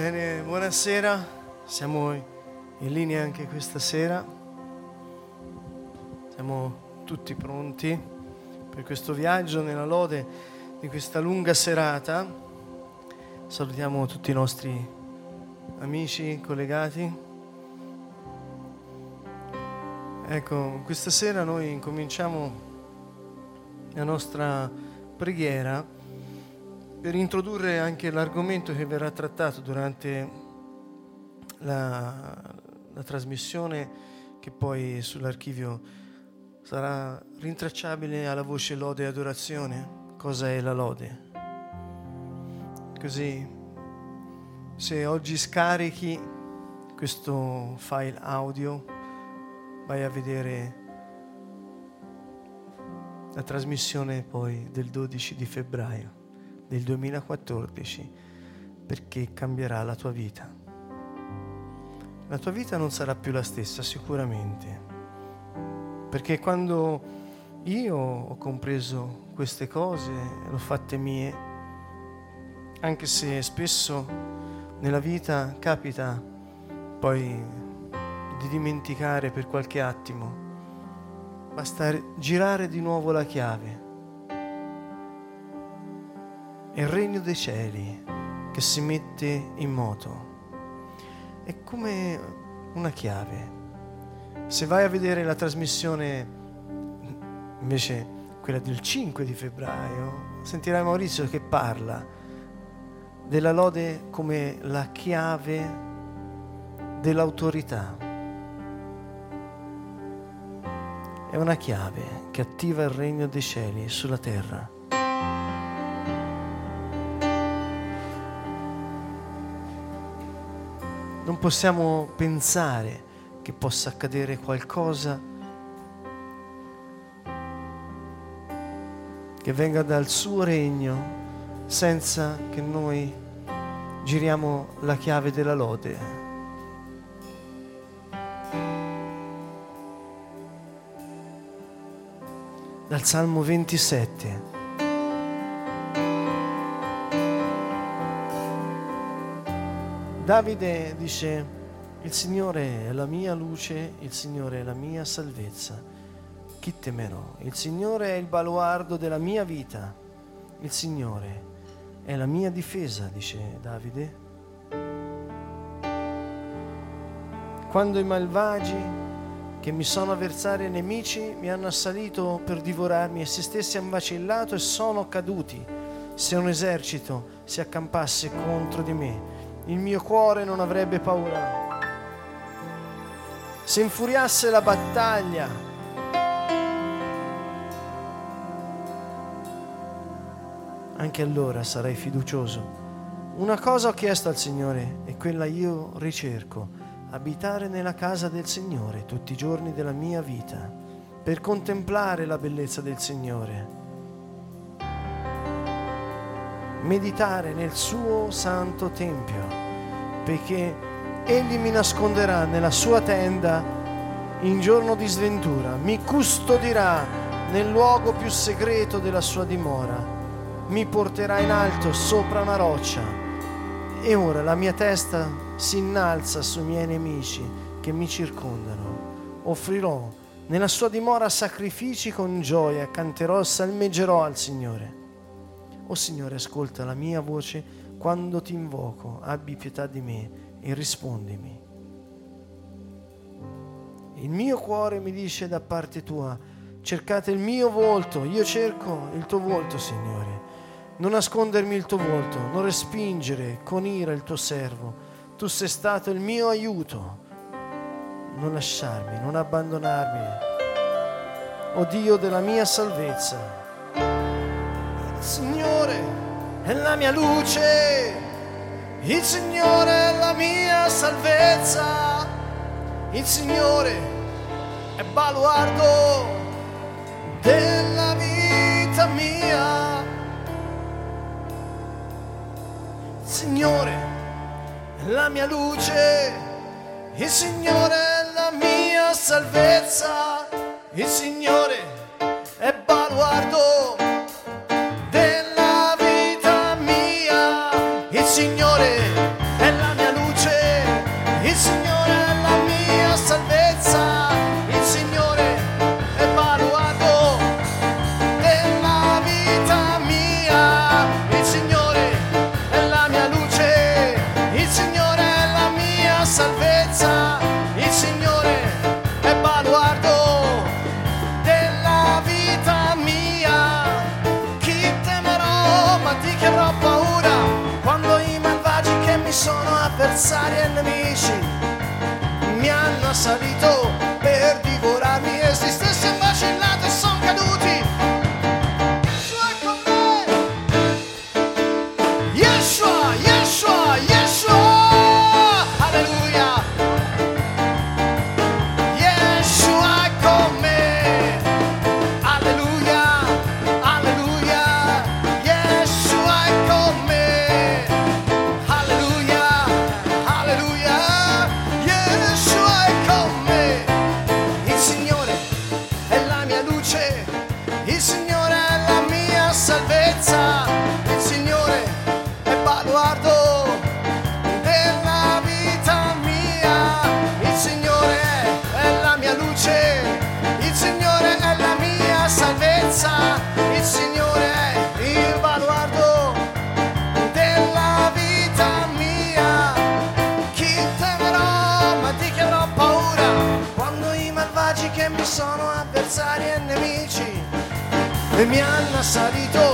Bene, buonasera, siamo in linea anche questa sera, siamo tutti pronti per questo viaggio nella lode di questa lunga serata. Salutiamo tutti i nostri amici, collegati. Ecco, questa sera noi incominciamo la nostra preghiera per introdurre anche l'argomento che verrà trattato durante la, la trasmissione che poi sull'archivio sarà rintracciabile alla voce lode e adorazione. Cosa è la lode? Così, se oggi scarichi questo file audio, vai a vedere la trasmissione poi del 12 di febbraio del 2014 perché cambierà la tua vita. La tua vita non sarà più la stessa sicuramente, perché quando io ho compreso queste cose, le ho fatte mie, anche se spesso nella vita capita poi di dimenticare per qualche attimo, basta girare di nuovo la chiave è il regno dei cieli che si mette in moto. È come una chiave. Se vai a vedere la trasmissione, invece quella del 5 di febbraio, sentirai Maurizio che parla della lode come la chiave dell'autorità. È una chiave che attiva il regno dei cieli sulla terra. Non possiamo pensare che possa accadere qualcosa che venga dal suo regno senza che noi giriamo la chiave della lode. Dal Salmo 27. Davide dice, il Signore è la mia luce, il Signore è la mia salvezza. Chi temerò? Il Signore è il baluardo della mia vita, il Signore è la mia difesa, dice Davide. Quando i malvagi che mi sono avversari e nemici mi hanno assalito per divorarmi e se stessi hanno vacillato e sono caduti, se un esercito si accampasse contro di me, il mio cuore non avrebbe paura. Se infuriasse la battaglia, anche allora sarai fiducioso. Una cosa ho chiesto al Signore e quella io ricerco, abitare nella casa del Signore tutti i giorni della mia vita, per contemplare la bellezza del Signore meditare nel suo santo tempio, perché egli mi nasconderà nella sua tenda in giorno di sventura, mi custodirà nel luogo più segreto della sua dimora, mi porterà in alto sopra una roccia e ora la mia testa si innalza sui miei nemici che mi circondano. Offrirò nella sua dimora sacrifici con gioia, canterò e salmeggerò al Signore. O Signore, ascolta la mia voce quando ti invoco, abbi pietà di me e rispondimi. Il mio cuore mi dice da parte tua, cercate il mio volto, io cerco il tuo volto, Signore. Non nascondermi il tuo volto, non respingere con ira il tuo servo. Tu sei stato il mio aiuto. Non lasciarmi, non abbandonarmi. O Dio della mia salvezza. Signore è la mia luce, il Signore è la mia salvezza, il Signore è baluardo della vita mia. Signore è la mia luce, il Signore è la mia salvezza, il Signore è e mi hanno assalito.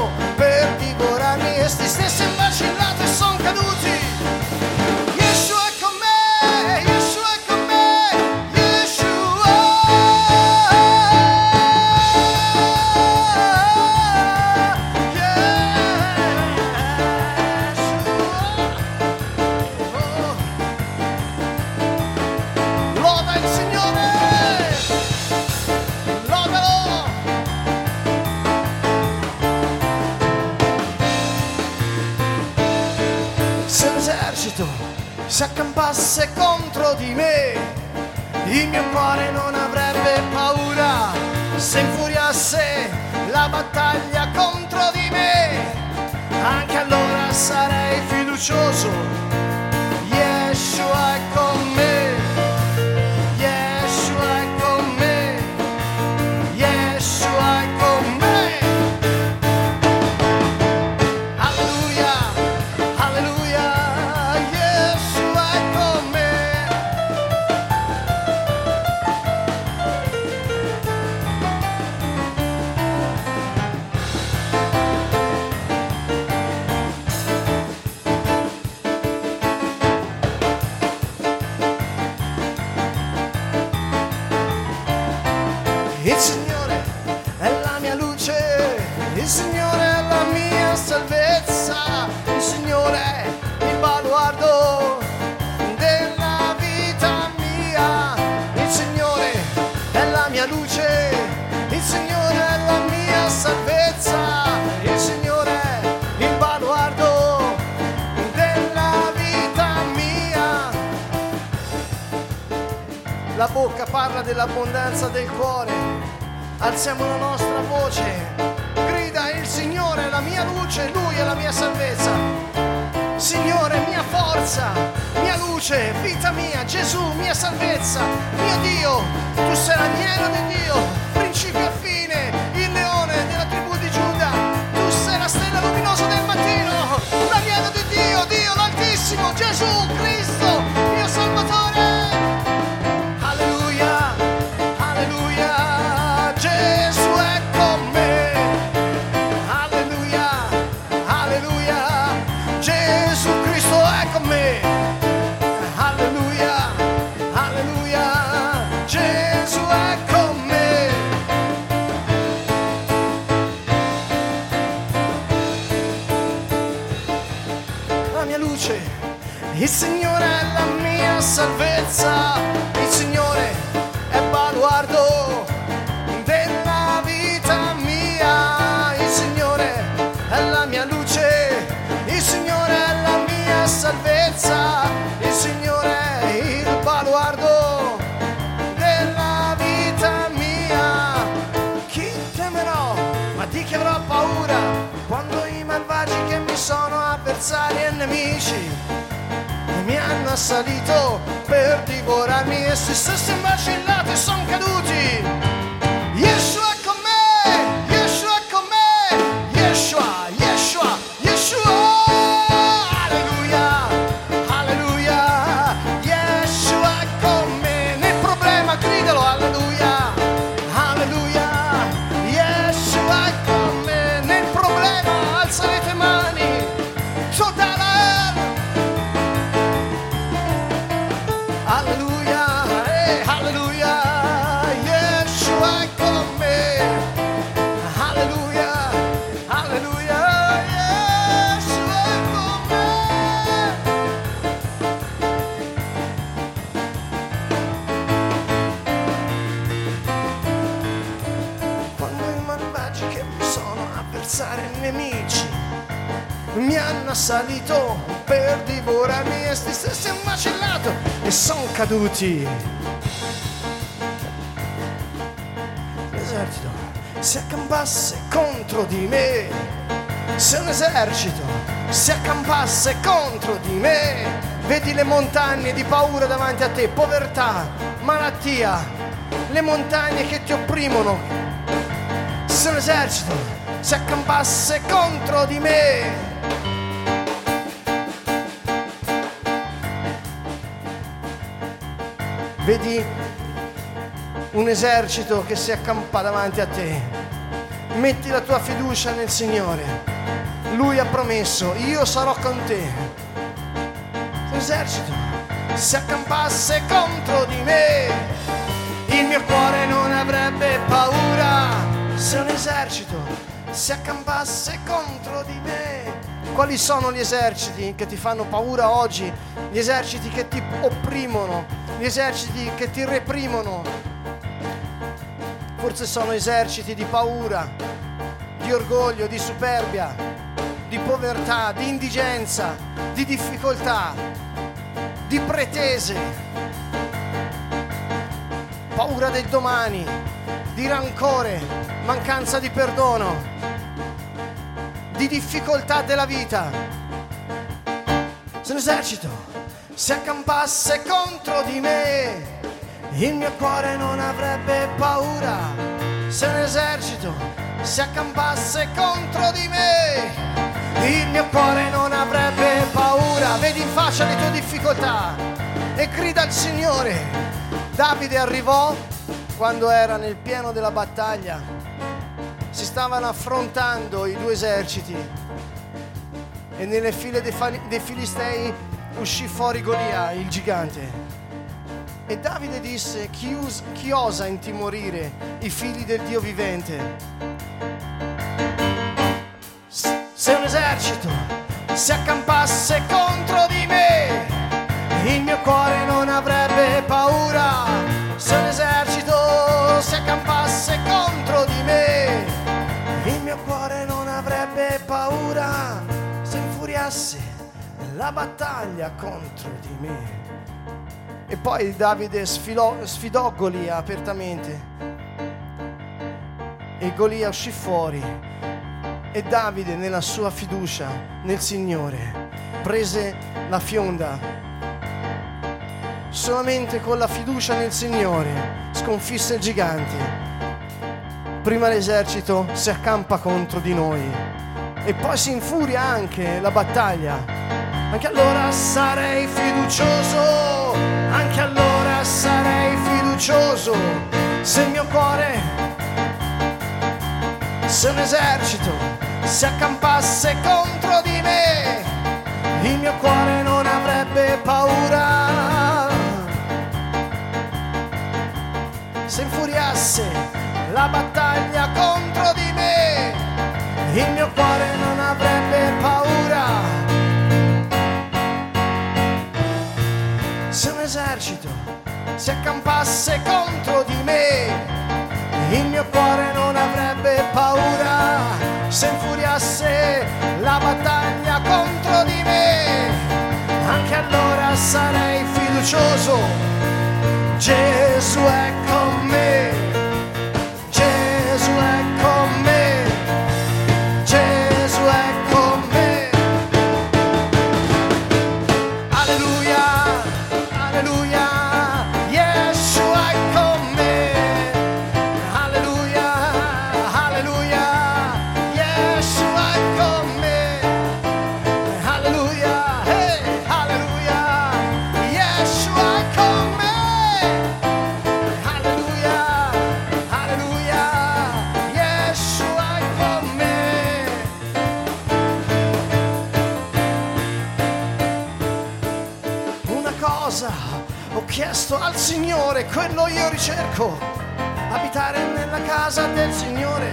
assalito per divorarmi e se stessi vacillati son caduti. Caduti. L'esercito si accampasse contro di me, se un esercito si accampasse contro di me, vedi le montagne di paura davanti a te, povertà, malattia, le montagne che ti opprimono, se un esercito si accampasse contro di me, vedi un esercito che si accampa davanti a te, metti la tua fiducia nel Signore. Lui ha promesso, io sarò con te. L'esercito si accampasse contro di me, il mio cuore non avrebbe paura se un esercito si accampasse contro me. Quali sono gli eserciti che ti fanno paura oggi? Gli eserciti che ti opprimono, gli eserciti che ti reprimono. Forse sono eserciti di paura, di orgoglio, di superbia, di povertà, di indigenza, di difficoltà, di pretese, paura del domani, di rancore, mancanza di perdono, di difficoltà della vita. Sono esercito si accampasse contro di me, il mio cuore non avrebbe paura. Se un esercito si accampasse contro di me, il mio cuore non avrebbe paura. Vedi in faccia le tue difficoltà e grida al Signore. Davide arrivò quando era nel pieno della battaglia. Si stavano affrontando i due eserciti e nelle file dei, Filistei uscì fuori Golia, il gigante. E Davide disse, chi, us- chi osa intimorire i figli del Dio vivente? Se un esercito si accampasse contro di me, il mio cuore non avrebbe paura. Se un esercito si accampasse contro paura. Se infuriasse la battaglia contro di me. E poi Davide sfilò, sfidò Golia apertamente. E Golia uscì fuori. E Davide, nella sua fiducia nel Signore, prese la fionda. Solamente con la fiducia nel Signore sconfisse il gigante. Prima l'esercito si accampa contro di noi e poi si infuria anche la battaglia. Anche allora sarei fiducioso, anche allora sarei fiducioso. Se il mio cuore, se un esercito si accampasse contro di me, il mio cuore non avrebbe paura. Se infuriasse la battaglia contro di me, il mio cuore non avrebbe paura. esercito si accampasse contro di me, il mio cuore non avrebbe paura se infuriasse la battaglia contro di me, anche allora sarei fiducioso, Gesù è con me. Io ricerco, abitare nella casa del Signore.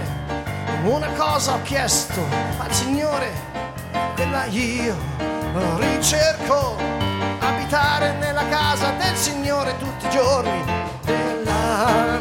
Una cosa ho chiesto al Signore, quella io ricerco, abitare nella casa del Signore tutti i giorni della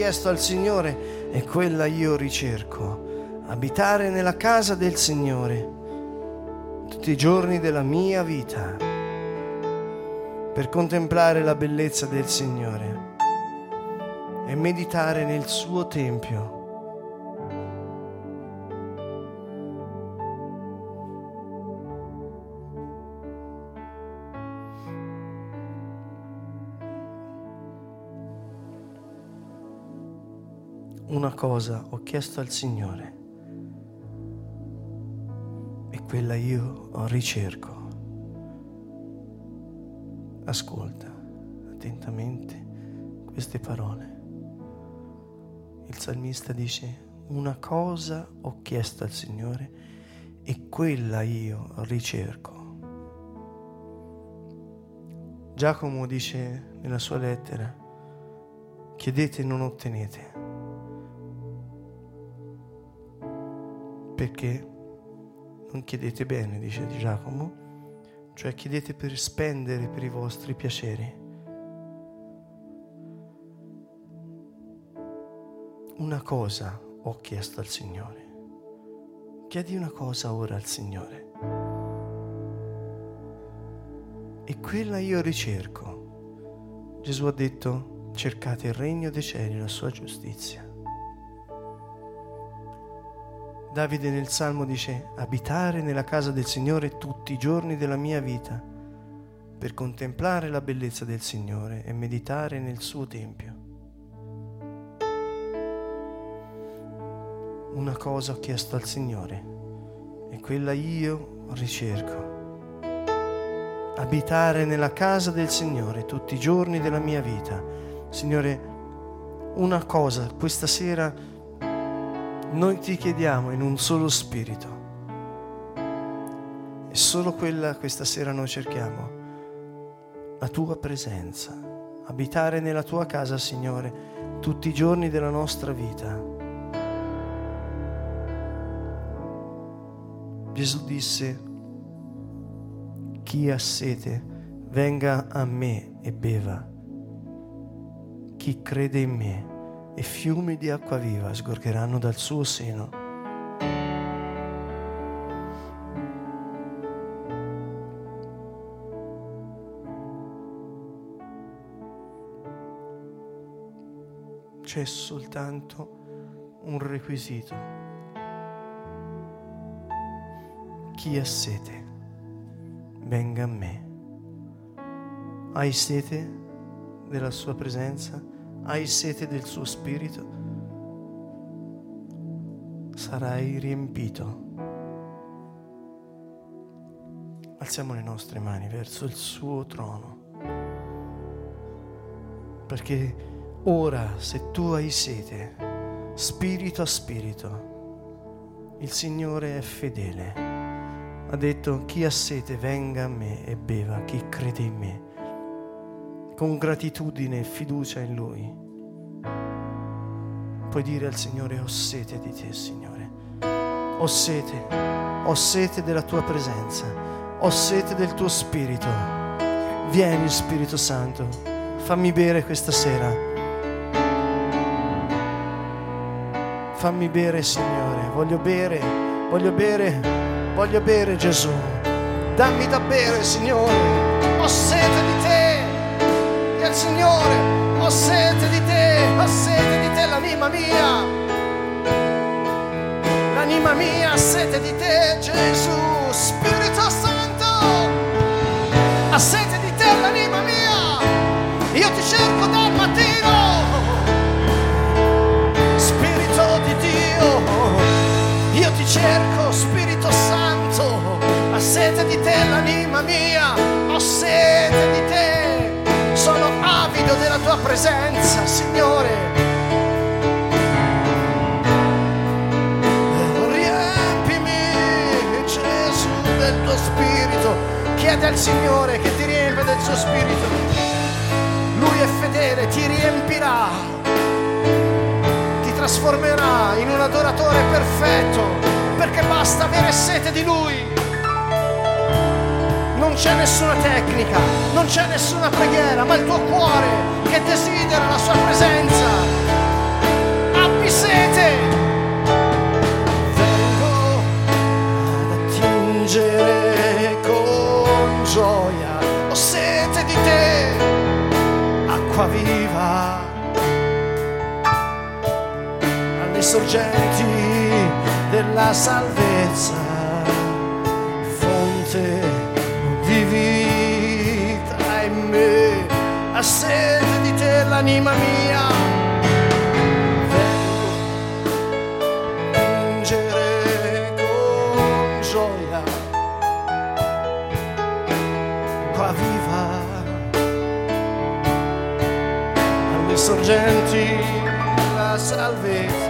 chiesto al Signore e quella io ricerco, abitare nella casa del Signore tutti i giorni della mia vita, per contemplare la bellezza del Signore e meditare nel suo Tempio. Una cosa ho chiesto al Signore e quella io ricerco. Ascolta attentamente queste parole. Il salmista dice, una cosa ho chiesto al Signore e quella io ricerco. Giacomo dice nella sua lettera, chiedete e non ottenete. Perché non chiedete bene, dice Giacomo, cioè chiedete per spendere per i vostri piaceri. Una cosa ho chiesto al Signore. Chiedi una cosa ora al Signore. E quella io ricerco. Gesù ha detto, cercate il regno dei cieli e la sua giustizia. Davide nel Salmo dice, abitare nella casa del Signore tutti i giorni della mia vita, per contemplare la bellezza del Signore e meditare nel suo Tempio. Una cosa ho chiesto al Signore e quella io ricerco. Abitare nella casa del Signore tutti i giorni della mia vita. Signore, una cosa questa sera noi ti chiediamo in un solo spirito. E solo quella questa sera noi cerchiamo. La tua presenza. Abitare nella tua casa, Signore, tutti i giorni della nostra vita. Gesù disse, chi ha sete, venga a me e beva. Chi crede in me, e fiumi di acqua viva sgorgeranno dal suo seno. C'è soltanto un requisito. Chi ha sete, venga a me. Hai sete della sua presenza? Hai sete del suo spirito? Sarai riempito. Alziamo le nostre mani verso il suo trono. Perché ora, se tu hai sete, spirito a spirito, il Signore è fedele. Ha detto, chi ha sete venga a me e beva, chi crede in me con gratitudine e fiducia in Lui. Puoi dire al Signore, ho sete di te, Signore. Ho sete, ho sete della tua presenza, ho sete del tuo Spirito. Vieni, Spirito Santo, fammi bere questa sera. Fammi bere, Signore, voglio bere, voglio bere, voglio bere, Gesù. Dammi da bere, Signore. Ho sete di al Signore, ho sete di te. ha sete di te l'anima mia. L'anima mia ha sete di te, Gesù, Spirito Santo, ha sete di te l'anima mia. Io ti cerco dal mattino. Spirito di Dio, io ti cerco, Spirito Santo, ha sete di te l'anima mia, ho sete di te, tua presenza, Signore. Riempimi, Gesù, del tuo spirito. Chiede al Signore che ti riempia del suo spirito. Lui è fedele, ti riempirà, ti trasformerà in un adoratore perfetto, perché basta avere sete di Lui. Non c'è nessuna tecnica, non c'è nessuna preghiera, ma il tuo cuore che desidera la sua presenza. Abbi sete. Vengo ad attingere con gioia. Ho sete di te, acqua viva. Alle sorgenti della salvezza, fonte di vita in me, ha sete di te l'anima mia. Vengo a con gioia, qua viva, alle sorgenti della salvezza.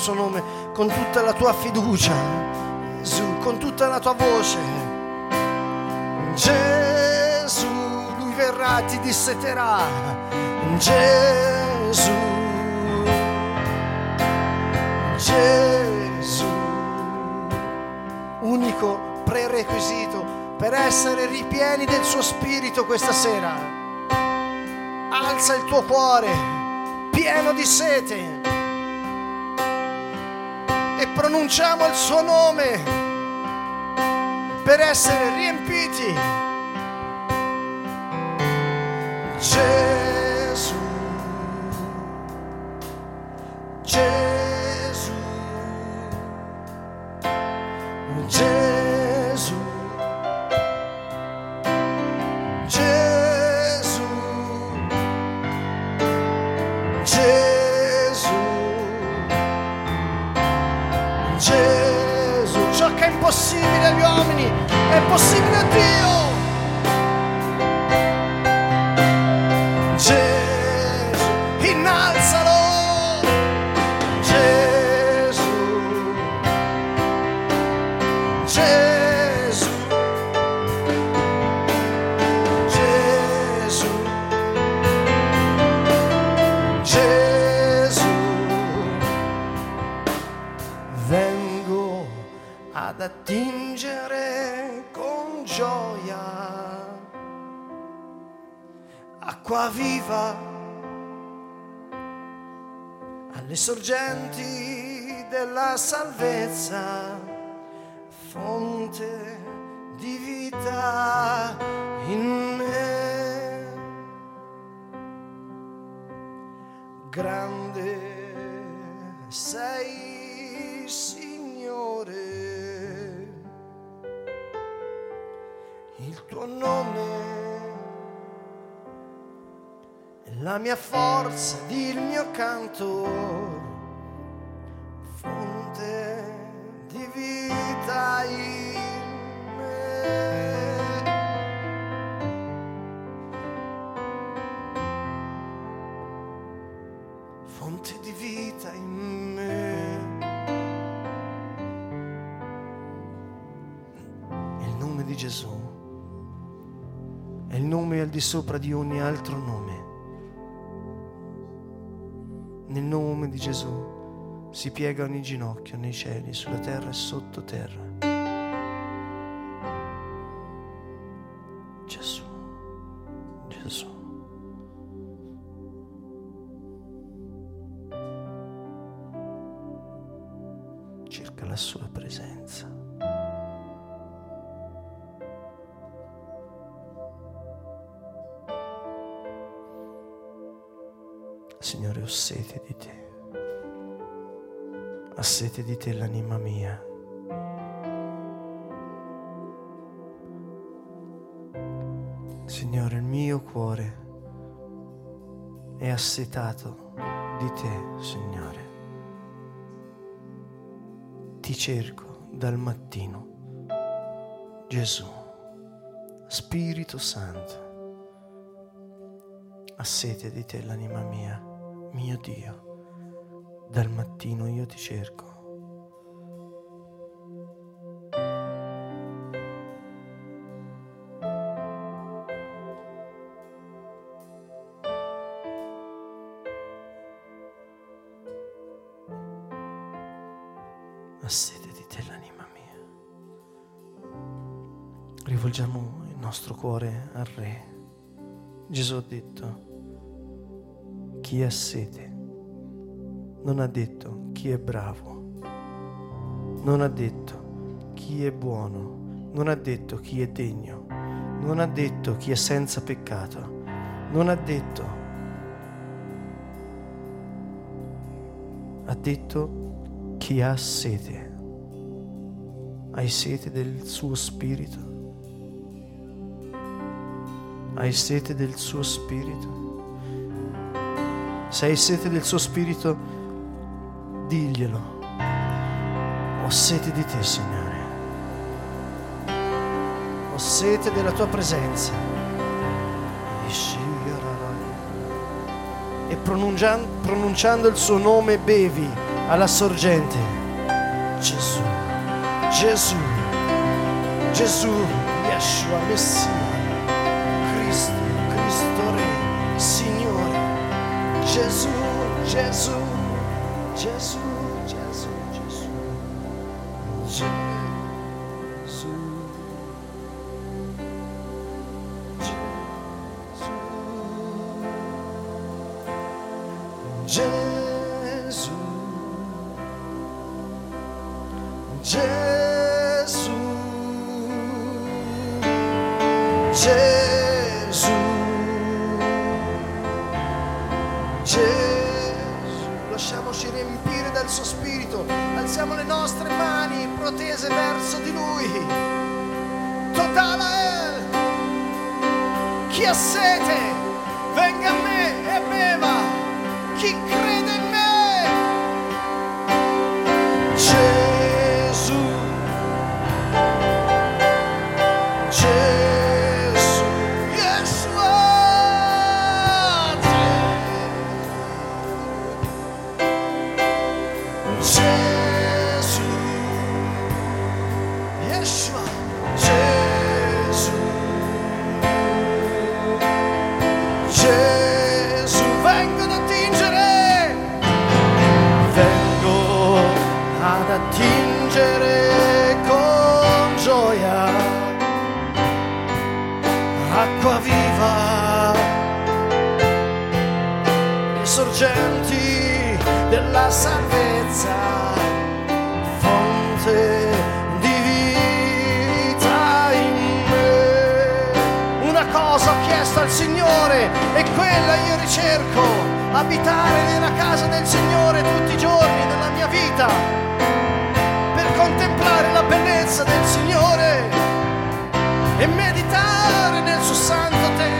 suo nome con tutta la tua fiducia. Gesù, con tutta la tua voce. Gesù, lui verrà, ti disseterà. Gesù. Gesù. Unico prerequisito per essere ripieni del suo spirito questa sera. Alza il tuo cuore, pieno di sete. E pronunciamo il suo nome per essere riempiti. Gesù. La mia forza ed il mio canto, fonte di vita in me. Fonte di vita in me. Il nome di Gesù è il nome al di sopra di ogni altro nome. Si piega ogni ginocchio nei cieli, sulla terra e sottoterra. Signore, il mio cuore è assetato di te, Signore. Ti cerco dal mattino. Gesù, Spirito Santo, ha sete di te l'anima mia mio Dio, dal mattino io ti cerco. Re. Gesù ha detto, chi ha sede. Non ha detto chi è bravo. Non ha detto chi è buono. Non ha detto chi è degno. Non ha detto chi è senza peccato. Non ha detto. Ha detto chi ha sede. Hai sete del suo spirito? Hai sete del suo spirito? Se hai sete del suo spirito, diglielo. Ho sete di te, Signore. Ho sete della tua presenza. E pronunciando, il suo nome bevi alla sorgente. Gesù, Gesù, Gesù, Yeshua, Messia, Gesù, Gesù, Signore e quella io ricerco, abitare nella casa del Signore tutti i giorni della mia vita, per contemplare la bellezza del Signore e meditare nel suo santo tempio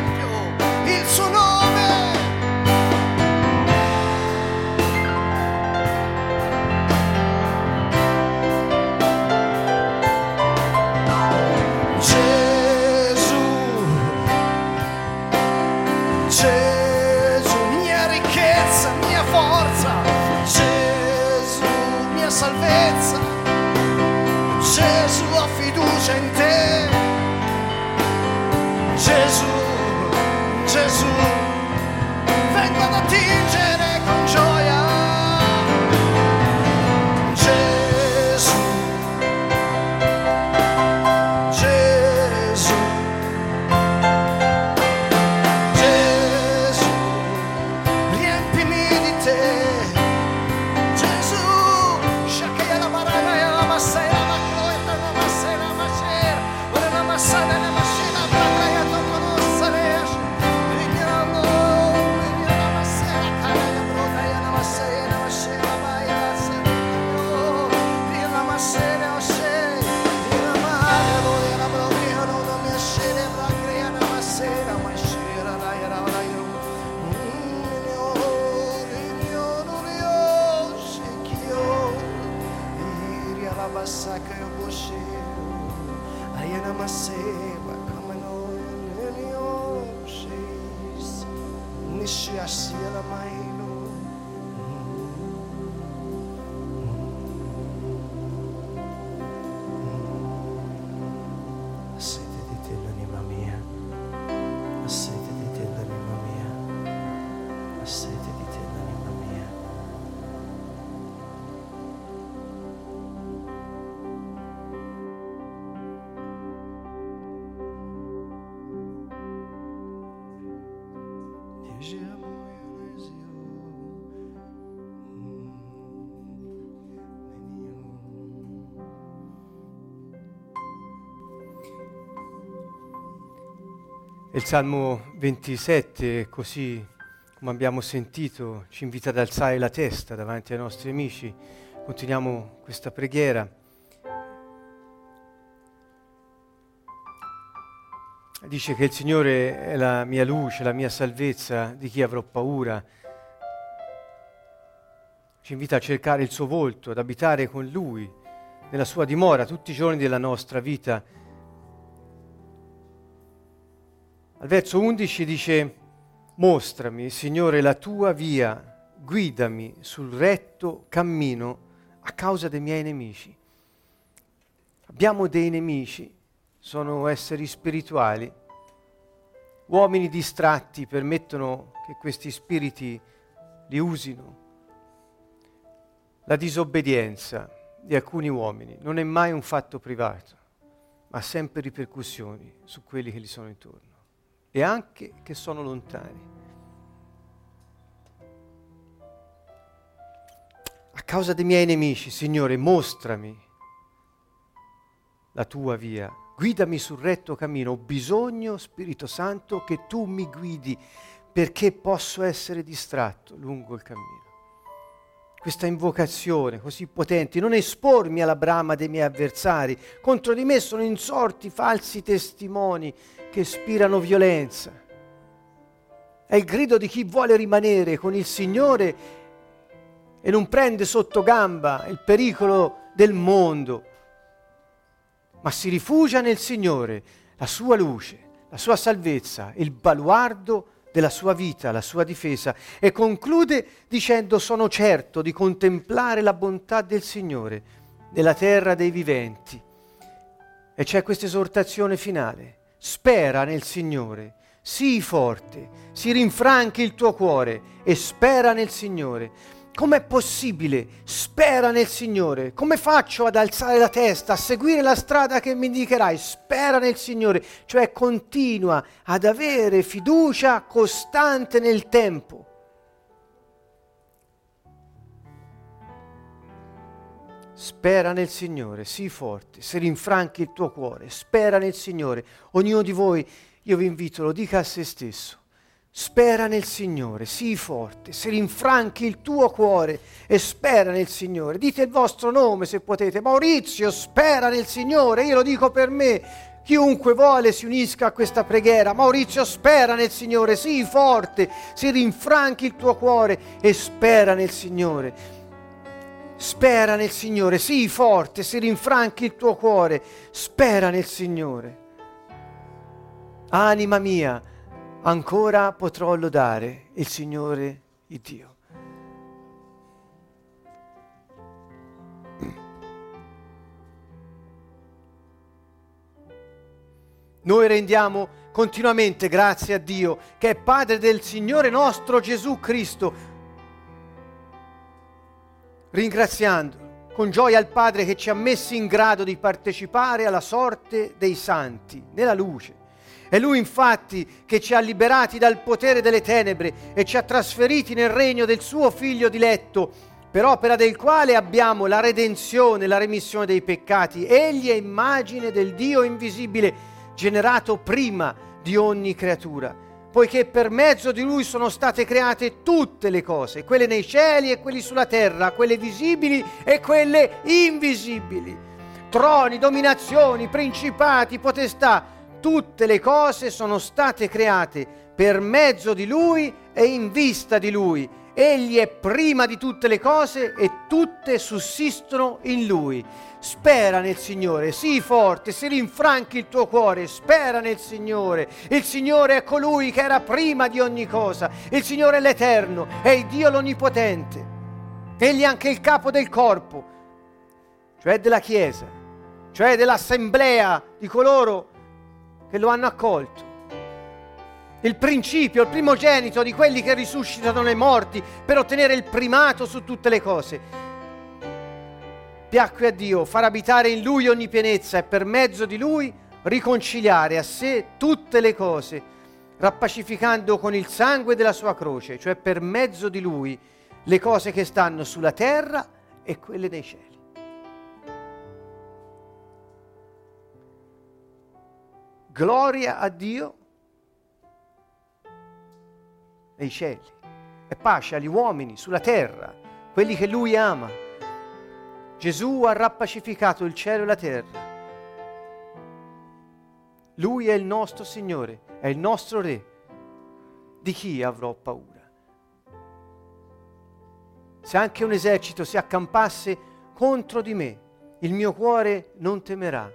riempimi il Salmo 27, così come abbiamo sentito, ci invita ad alzare la testa davanti ai nostri amici. Continuiamo questa preghiera. Dice che il Signore è la mia luce, la mia salvezza, di chi avrò paura. Ci invita a cercare il suo volto, ad abitare con Lui, nella sua dimora, tutti i giorni della nostra vita. Al verso 11 dice, mostrami, Signore, la tua via, guidami sul retto cammino a causa dei miei nemici. Abbiamo dei nemici, sono esseri spirituali, uomini distratti permettono che questi spiriti li usino. La disobbedienza di alcuni uomini non è mai un fatto privato, ma ha sempre ripercussioni su quelli che gli sono intorno e anche che sono lontani. A causa dei miei nemici, Signore, mostrami la tua via, guidami sul retto cammino. Ho bisogno, Spirito Santo, che tu mi guidi perché posso essere distratto lungo il cammino. Questa invocazione così potente, non espormi alla brama dei miei avversari, contro di me sono insorti falsi testimoni che ispirano violenza. È il grido di chi vuole rimanere con il Signore e non prende sotto gamba il pericolo del mondo, ma si rifugia nel Signore, la sua luce, la sua salvezza, il baluardo della sua vita, la sua difesa e conclude dicendo sono certo di contemplare la bontà del Signore nella terra dei viventi. E c'è questa esortazione finale, spera nel Signore, sii forte, si rinfranchi il tuo cuore e spera nel Signore. Com'è possibile? Spera nel Signore. Come faccio ad alzare la testa, a seguire la strada che mi indicherai? Spera nel Signore, cioè continua ad avere fiducia costante nel tempo. Spera nel Signore, sii forte, se rinfranchi il tuo cuore, spera nel Signore. Ognuno di voi, io vi invito, lo dica a se stesso. Spera nel Signore, sii forte, se rinfranchi il tuo cuore e spera nel Signore. Dite il vostro nome se potete. Maurizio, spera nel Signore, io lo dico per me. Chiunque vuole si unisca a questa preghiera. Maurizio, spera nel Signore, sii forte, si rinfranchi il tuo cuore e spera nel Signore. Spera nel Signore, sii forte, si rinfranchi il tuo cuore, spera nel Signore. Anima mia, ancora potrò lodare il Signore il Dio. Noi rendiamo continuamente grazie a Dio che è Padre del Signore nostro Gesù Cristo, ringraziando con gioia il Padre che ci ha messi in grado di partecipare alla sorte dei santi, nella luce è Lui infatti che ci ha liberati dal potere delle tenebre e ci ha trasferiti nel regno del suo Figlio diletto, per opera del quale abbiamo la redenzione, la remissione dei peccati. Egli è immagine del Dio invisibile, generato prima di ogni creatura, poiché per mezzo di Lui sono state create tutte le cose, quelle nei cieli e quelle sulla terra, quelle visibili e quelle invisibili. Troni, dominazioni, principati, potestà tutte le cose sono state create per mezzo di Lui e in vista di Lui. Egli è prima di tutte le cose e tutte sussistono in Lui. Spera nel Signore, sii forte, si rinfranchi il tuo cuore, spera nel Signore. Il Signore è colui che era prima di ogni cosa. Il Signore è l'Eterno, è il Dio l'Onnipotente. Egli è anche il capo del corpo, cioè della Chiesa, cioè dell'assemblea di coloro che lo hanno accolto. Il principio, il primogenito di quelli che risuscitano nei morti per ottenere il primato su tutte le cose. Piacque a Dio far abitare in Lui ogni pienezza e per mezzo di Lui riconciliare a sé tutte le cose, rappacificando con il sangue della sua croce, cioè per mezzo di Lui, le cose che stanno sulla terra e quelle nei cieli. gloria a Dio nei cieli e pace agli uomini sulla terra, quelli che Lui ama. Gesù ha rappacificato il cielo e la terra. Lui è il nostro Signore, è il nostro Re. Di chi avrò paura? Se anche un esercito si accampasse contro di me, il mio cuore non temerà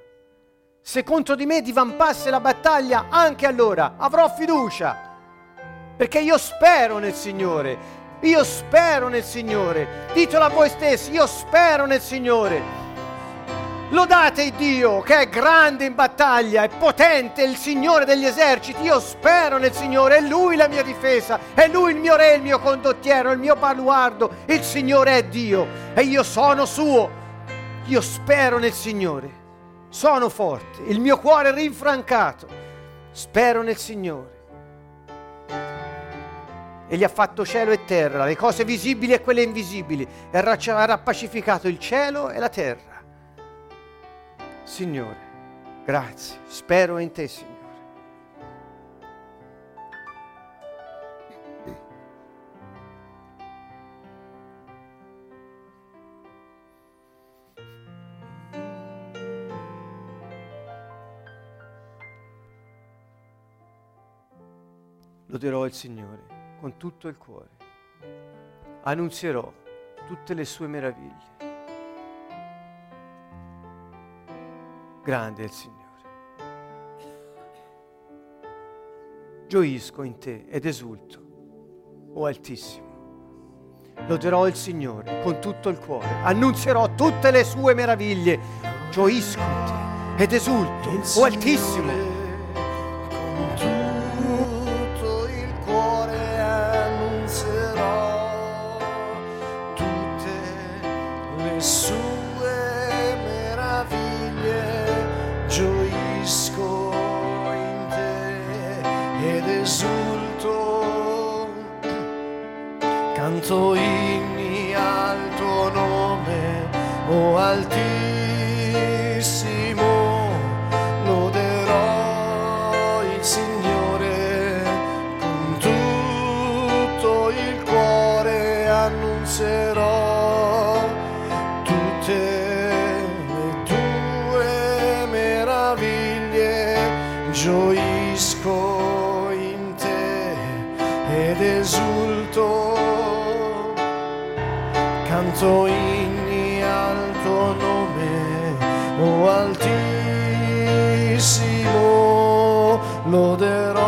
se contro di me divampasse la battaglia, anche allora avrò fiducia. Perché io spero nel Signore. Io spero nel Signore. Ditelo a voi stessi, io spero nel Signore. Lodate Dio che è grande in battaglia, è potente, è il Signore degli eserciti. Io spero nel Signore, è Lui la mia difesa, è Lui il mio re, il mio condottiero, il mio baluardo. Il Signore è Dio e io sono suo. Io spero nel Signore sono forte, il mio cuore è rinfrancato, spero nel Signore. Egli ha fatto cielo e terra, le cose visibili e quelle invisibili, e ha rappacificato il cielo e la terra. Signore, grazie, spero in te, Signore. Loderò il Signore con tutto il cuore. Annunzierò tutte le sue meraviglie. Grande è il Signore. Gioisco in te ed esulto, o oh Altissimo. Loderò il Signore con tutto il cuore. Annunzierò tutte le sue meraviglie. Gioisco in te ed esulto, o oh Altissimo. Gioisco in te ed esulto. Canto inni al tuo nome, o altissimo, loderò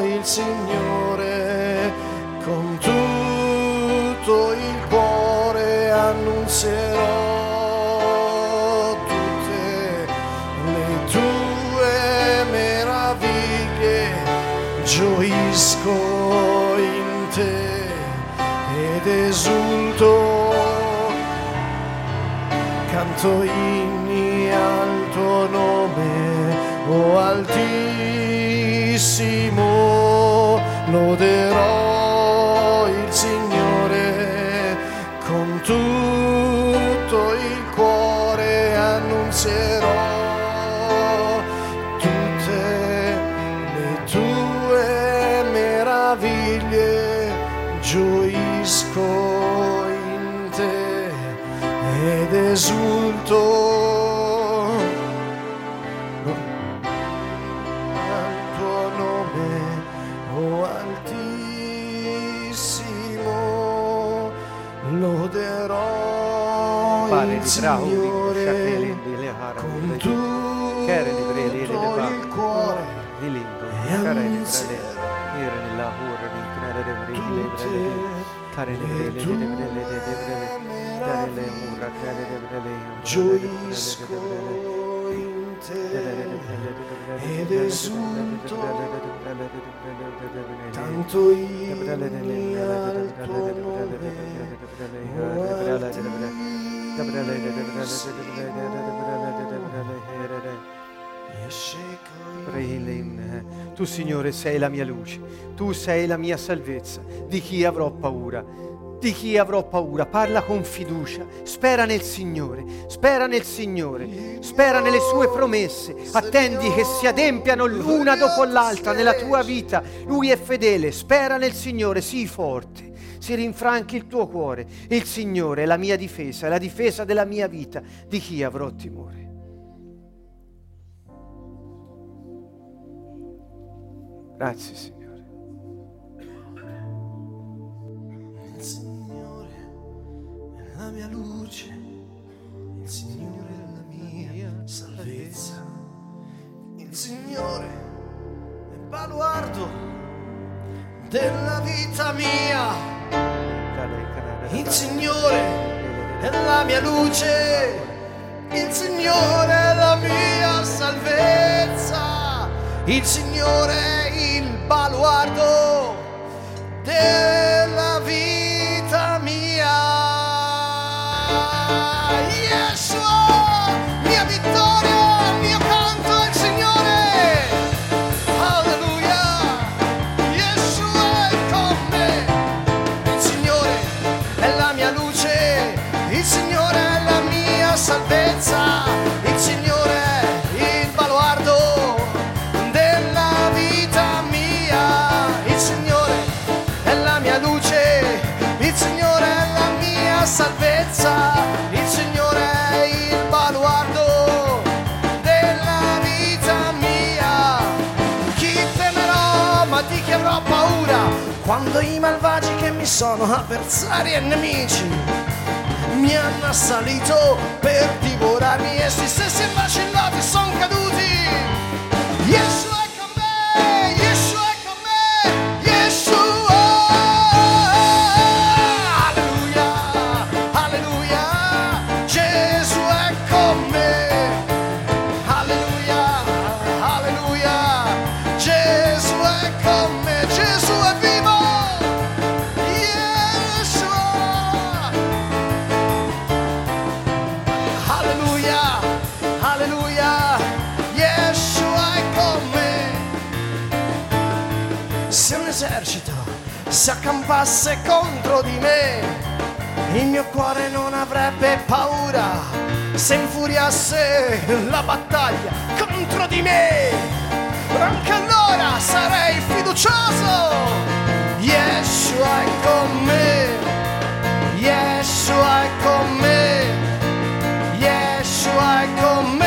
il Signore canto inni al tuo nome, o altissimo, loderò Brele, Kare le Mura, Kare di Brele, gioisco in te ed esulto tanto al tuo nome Tu Signore sei la mia luce, tu sei la mia salvezza. Di chi avrò paura? Di chi avrò paura? Parla con fiducia, spera nel Signore, spera nel Signore, spera nelle sue promesse, attendi che si adempiano l'una dopo l'altra nella tua vita. Lui è fedele, spera nel Signore, sii forte, si rinfranchi il tuo cuore. Il Signore è la mia difesa, è la difesa della mia vita. Di chi avrò timore? Grazie Signore. Il Signore è la mia luce, il Signore è la mia salvezza. Il Signore è baluardo della vita mia. Il Signore è la mia luce, il Signore è la mia salvezza. Il Signore è il baluardo Quando i malvagi che mi sono avversari e nemici mi hanno assalito per divorarmi, essi stessi vacillati sono caduti. Si accampasse contro di me, Il mio cuore non avrebbe paura se infuriasse la battaglia contro di me. Anche allora sarei fiducioso. Yeshua è con me. Yeshua è con me. Yeshua è con me.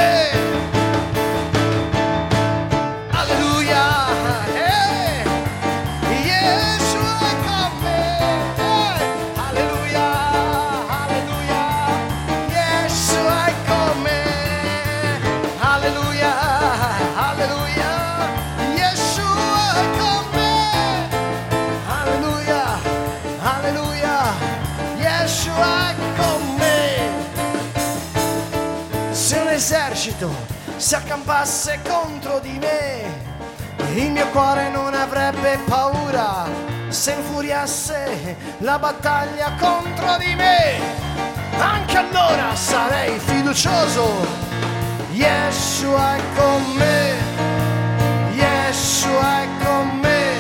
Si accampasse contro di me, il mio cuore non avrebbe paura. Se infuriasse la battaglia contro di me, anche allora sarei fiducioso. Yeshua è con me, Yeshua è con me,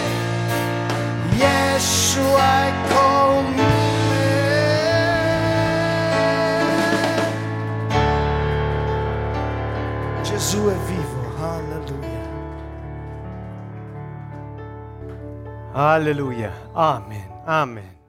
Yeshua è con me. Gesù è vivo, alleluia. Alleluia. Amen. Amen.